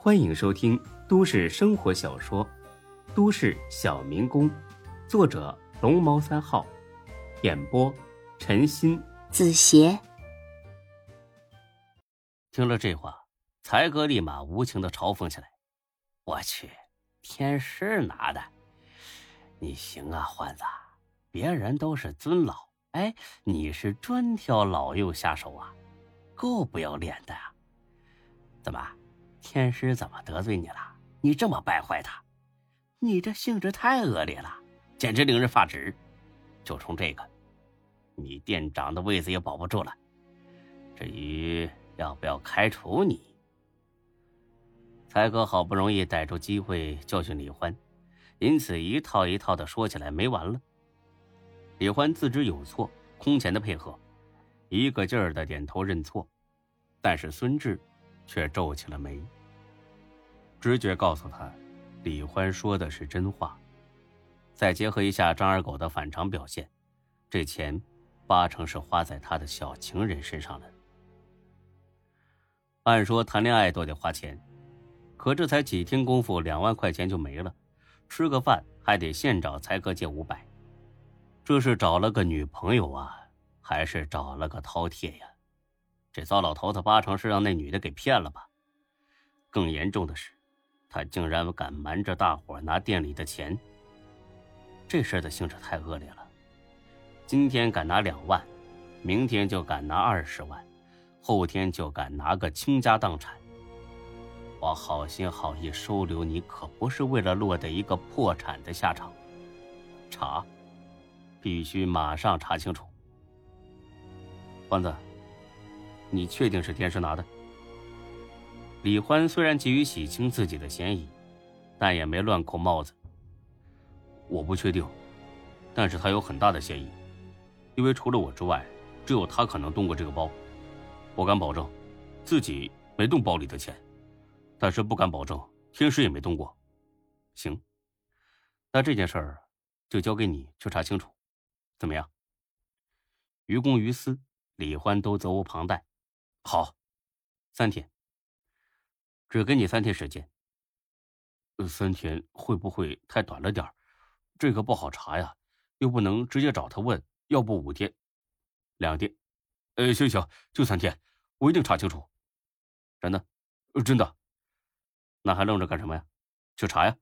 欢迎收听都市生活小说《都市小民工》，作者龙猫三号，演播陈鑫、子邪。听了这话，才哥立马无情的嘲讽起来：“我去，天师拿的，你行啊，欢子！别人都是尊老，哎，你是专挑老幼下手啊，够不要脸的啊！怎么？”天师怎么得罪你了？你这么败坏他，你这性质太恶劣了，简直令人发指。就冲这个，你店长的位子也保不住了。至于要不要开除你，才哥好不容易逮住机会教训李欢，因此一套一套的说起来没完了。李欢自知有错，空前的配合，一个劲儿的点头认错，但是孙志。却皱起了眉。直觉告诉他，李欢说的是真话。再结合一下张二狗的反常表现，这钱八成是花在他的小情人身上了。按说谈恋爱都得花钱，可这才几天功夫，两万块钱就没了，吃个饭还得现找才哥借五百。这是找了个女朋友啊，还是找了个饕餮呀？这糟老头子八成是让那女的给骗了吧？更严重的是，他竟然敢瞒着大伙拿店里的钱。这事的性质太恶劣了。今天敢拿两万，明天就敢拿二十万，后天就敢拿个倾家荡产。我好心好意收留你，可不是为了落得一个破产的下场。查，必须马上查清楚。欢子。你确定是天师拿的？李欢虽然急于洗清自己的嫌疑，但也没乱扣帽子。我不确定，但是他有很大的嫌疑，因为除了我之外，只有他可能动过这个包。我敢保证，自己没动包里的钱，但是不敢保证天师也没动过。行，那这件事儿就交给你去查清楚，怎么样？于公于私，李欢都责无旁贷。好，三天，只给你三天时间。三天会不会太短了点这个不好查呀，又不能直接找他问。要不五天，两天，呃，行行，就三天，我一定查清楚。真的，真的。那还愣着干什么呀？去查呀！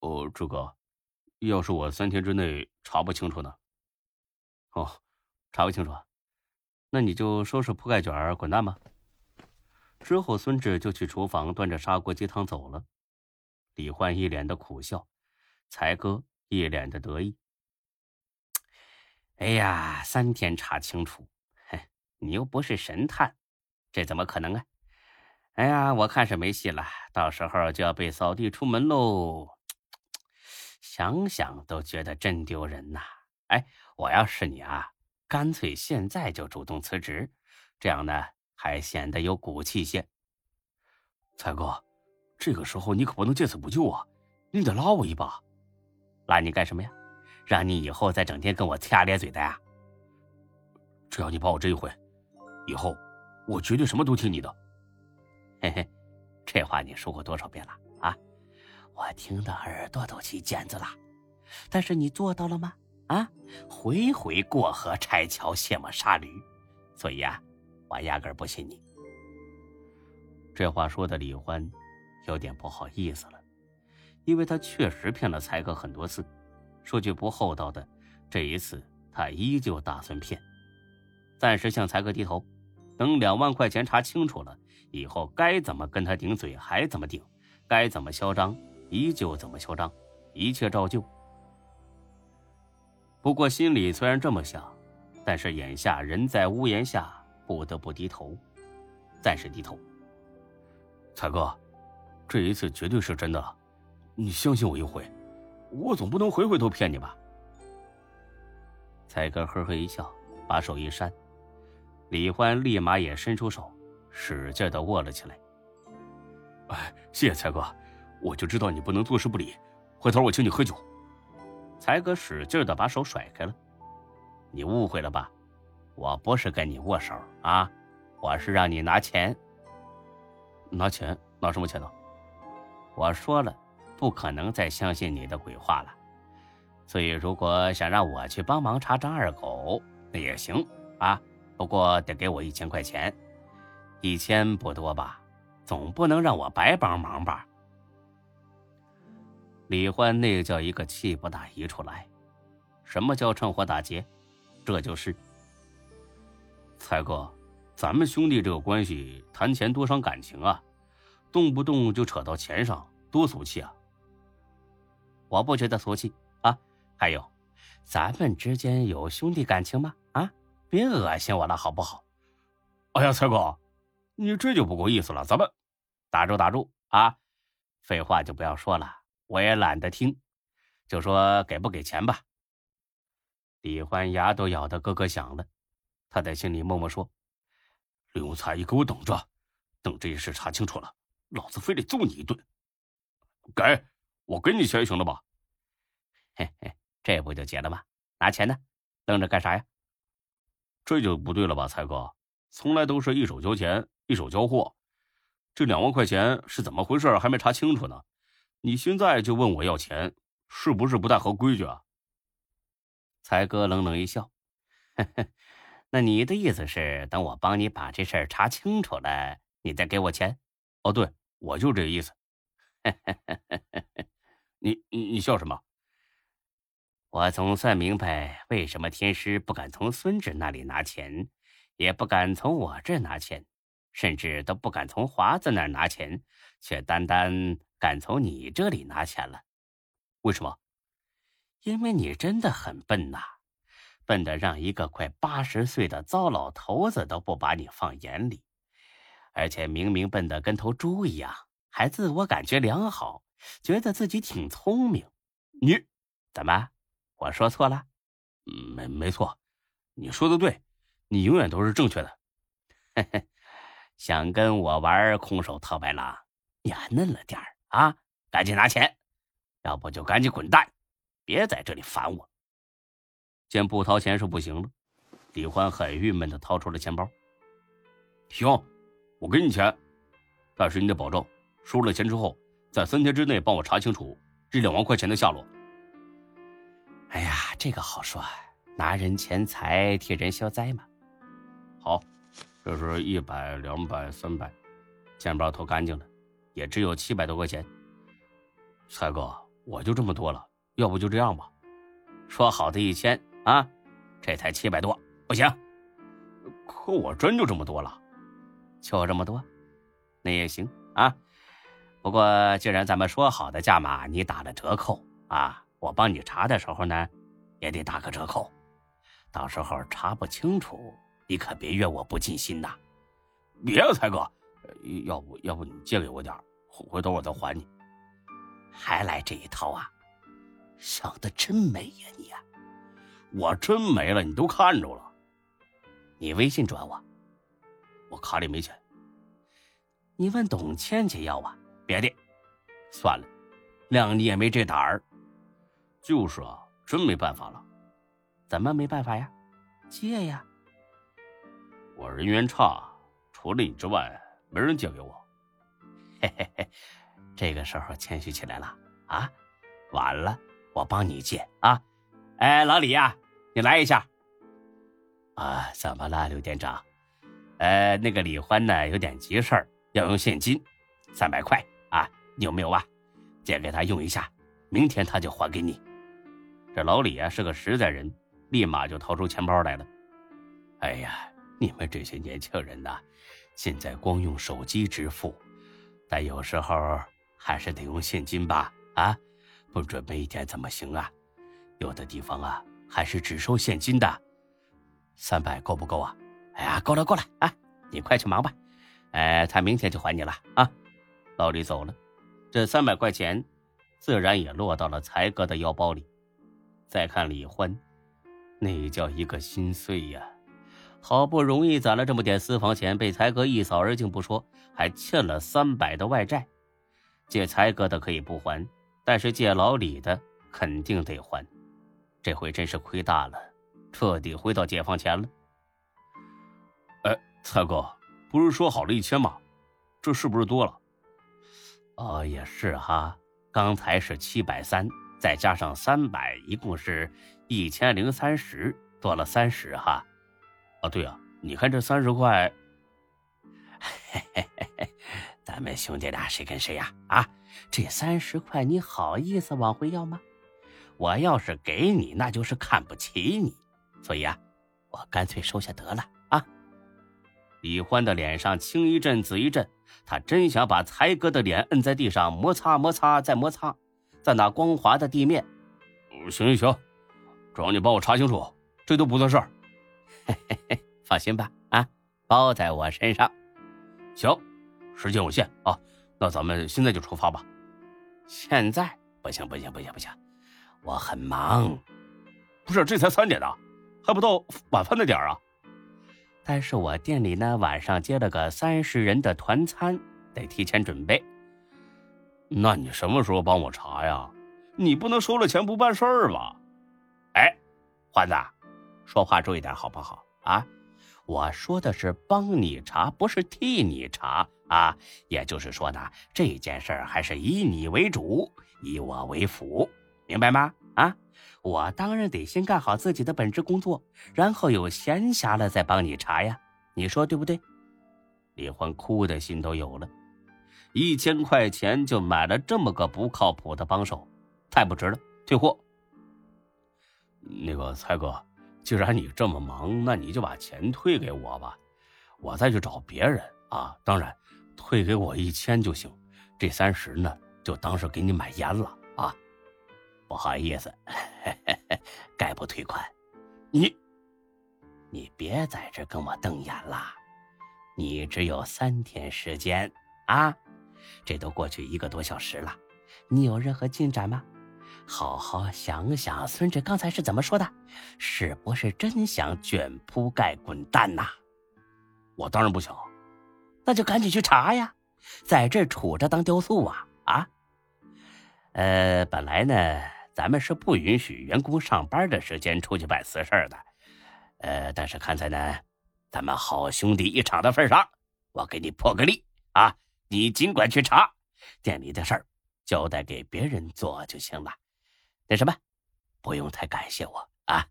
哦，这个，要是我三天之内查不清楚呢？哦，查不清楚。那你就收拾铺盖卷滚蛋吧。之后，孙志就去厨房端着砂锅鸡汤走了。李焕一脸的苦笑，才哥一脸的得意。哎呀，三天查清楚，嘿，你又不是神探，这怎么可能啊？哎呀，我看是没戏了，到时候就要被扫地出门喽。想想都觉得真丢人呐！哎，我要是你啊。干脆现在就主动辞职，这样呢还显得有骨气些。才哥，这个时候你可不能见死不救啊！你得拉我一把。拉你干什么呀？让你以后再整天跟我呲牙咧嘴的呀？只要你帮我这一回，以后我绝对什么都听你的。嘿嘿，这话你说过多少遍了啊？我听的耳朵都起茧子了。但是你做到了吗？啊，回回过河拆桥卸磨杀驴，所以啊，我压根不信你。这话说的李欢有点不好意思了，因为他确实骗了才哥很多次。说句不厚道的，这一次他依旧打算骗，暂时向才哥低头，等两万块钱查清楚了以后，该怎么跟他顶嘴还怎么顶，该怎么嚣张依旧怎么嚣张，一切照旧。不过心里虽然这么想，但是眼下人在屋檐下，不得不低头，暂时低头。才哥，这一次绝对是真的，你相信我一回，我总不能回回都骗你吧？才哥呵呵一笑，把手一扇，李欢立马也伸出手，使劲的握了起来。哎，谢谢才哥，我就知道你不能坐视不理，回头我请你喝酒。才哥使劲的把手甩开了，你误会了吧？我不是跟你握手啊，我是让你拿钱。拿钱？拿什么钱呢？我说了，不可能再相信你的鬼话了。所以，如果想让我去帮忙查张二狗，那也行啊。不过得给我一千块钱，一千不多吧？总不能让我白帮忙吧？李欢那叫一个气不打一处来。什么叫趁火打劫？这就是才哥，咱们兄弟这个关系，谈钱多伤感情啊，动不动就扯到钱上，多俗气啊！我不觉得俗气啊。还有，咱们之间有兄弟感情吗？啊，别恶心我了，好不好？哎呀，才哥，你这就不够意思了。咱们打住打住啊！废话就不要说了，我也懒得听，就说给不给钱吧。李欢牙都咬得咯咯响了，他在心里默默说：“刘才，你给我等着，等这件事查清楚了，老子非得揍你一顿。”给，我给你钱行了吧？嘿嘿，这不就结了吗？拿钱呢，愣着干啥呀？这就不对了吧，才哥，从来都是一手交钱一手交货，这两万块钱是怎么回事？还没查清楚呢，你现在就问我要钱，是不是不太合规矩啊？才哥冷冷一笑：“ 那你的意思是，等我帮你把这事儿查清楚了，你再给我钱？哦，对，我就这个意思。你你你笑什么？我总算明白为什么天师不敢从孙子那里拿钱，也不敢从我这拿钱，甚至都不敢从华子那儿拿钱，却单单敢从你这里拿钱了。为什么？”因为你真的很笨呐，笨的让一个快八十岁的糟老头子都不把你放眼里，而且明明笨的跟头猪一样，还自我感觉良好，觉得自己挺聪明。你怎么？我说错了？没没错，你说的对，你永远都是正确的。想跟我玩空手套白狼，你还嫩了点儿啊！赶紧拿钱，要不就赶紧滚蛋。别在这里烦我！见不掏钱是不行了，李欢很郁闷的掏出了钱包。行，我给你钱，但是你得保证输了钱之后，在三天之内帮我查清楚这两万块钱的下落。哎呀，这个好说，拿人钱财替人消灾嘛。好，这是一百、两百、三百，钱包掏干净了，也只有七百多块钱。蔡哥，我就这么多了。要不就这样吧，说好的一千啊，这才七百多，不行。可我真就这么多了，就这么多，那也行啊。不过既然咱们说好的价码，你打了折扣啊，我帮你查的时候呢，也得打个折扣。到时候查不清楚，你可别怨我不尽心呐。别了，才哥，要不要不你借给我点回头我再还你。还来这一套啊？想的真美呀你呀！我真没了，你都看着了。你微信转我，我卡里没钱。你问董倩倩要吧？别的，算了，谅你也没这胆儿。就是啊，真没办法了。怎么没办法呀？借呀。我人缘差，除了你之外，没人借给我。嘿嘿嘿，这个时候谦虚起来了啊？晚了。我帮你借啊！哎，老李呀，你来一下。啊，怎么了，刘店长？呃，那个李欢呢，有点急事儿，要用现金，三百块啊，你有没有啊？借给他用一下，明天他就还给你。这老李啊是个实在人，立马就掏出钱包来了。哎呀，你们这些年轻人呐，现在光用手机支付，但有时候还是得用现金吧？啊？不准备一点怎么行啊？有的地方啊还是只收现金的。三百够不够啊？哎呀，够了够了啊！你快去忙吧，哎，他明天就还你了啊。老李走了，这三百块钱自然也落到了才哥的腰包里。再看李欢，那叫一个心碎呀！好不容易攒了这么点私房钱，被才哥一扫而净不说，还欠了三百的外债。借才哥的可以不还。但是借老李的肯定得还，这回真是亏大了，彻底回到解放前了。哎，蔡哥，不是说好了一千吗？这是不是多了？哦，也是哈，刚才是七百三，再加上三百，一共是一千零三十，多了三十哈。啊，对啊，你看这三十块，嘿嘿嘿，咱们兄弟俩谁跟谁呀？啊，这三十块你好意思往回要吗？我要是给你，那就是看不起你，所以啊，我干脆收下得了啊。李欢的脸上青一阵紫一阵，他真想把才哥的脸摁在地上摩擦摩擦再摩擦，在那光滑的地面。行行行，只要你帮我查清楚，这都不算事儿。嘿嘿嘿，放心吧，啊，包在我身上。行，时间有限啊，那咱们现在就出发吧。现在不行不行不行不行。我很忙，不是这才三点呢，还不到晚饭的点啊。但是我店里呢晚上接了个三十人的团餐，得提前准备。那你什么时候帮我查呀？你不能收了钱不办事儿吧？哎，欢子，说话注意点好不好啊？我说的是帮你查，不是替你查啊。也就是说呢，这件事儿还是以你为主，以我为辅。明白吗？啊，我当然得先干好自己的本职工作，然后有闲暇了再帮你查呀。你说对不对？李欢哭的心都有了，一千块钱就买了这么个不靠谱的帮手，太不值了，退货。那个蔡哥，既然你这么忙，那你就把钱退给我吧，我再去找别人啊。当然，退给我一千就行，这三十呢，就当是给你买烟了。不好意思，概不退款。你，你别在这跟我瞪眼了。你只有三天时间啊！这都过去一个多小时了，你有任何进展吗？好好想想，孙志刚才是怎么说的？是不是真想卷铺盖滚蛋呐？我当然不想。那就赶紧去查呀！在这杵着当雕塑啊啊！呃，本来呢。咱们是不允许员工上班的时间出去办私事的，呃，但是看在呢，咱们好兄弟一场的份上，我给你破个例啊，你尽管去查，店里的事儿交代给别人做就行了。那什么，不用太感谢我啊。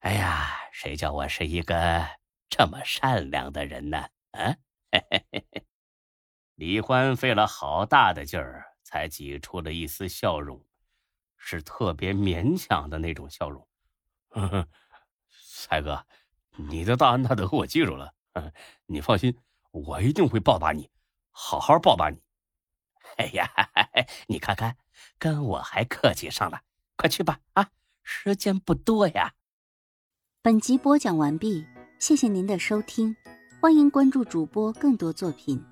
哎呀，谁叫我是一个这么善良的人呢？啊，李欢费了好大的劲儿，才挤出了一丝笑容。是特别勉强的那种笑容，才哥，你的大恩大德我记住了，你放心，我一定会报答你，好好报答你。哎呀，你看看，跟我还客气上了，快去吧，啊，时间不多呀。本集播讲完毕，谢谢您的收听，欢迎关注主播更多作品。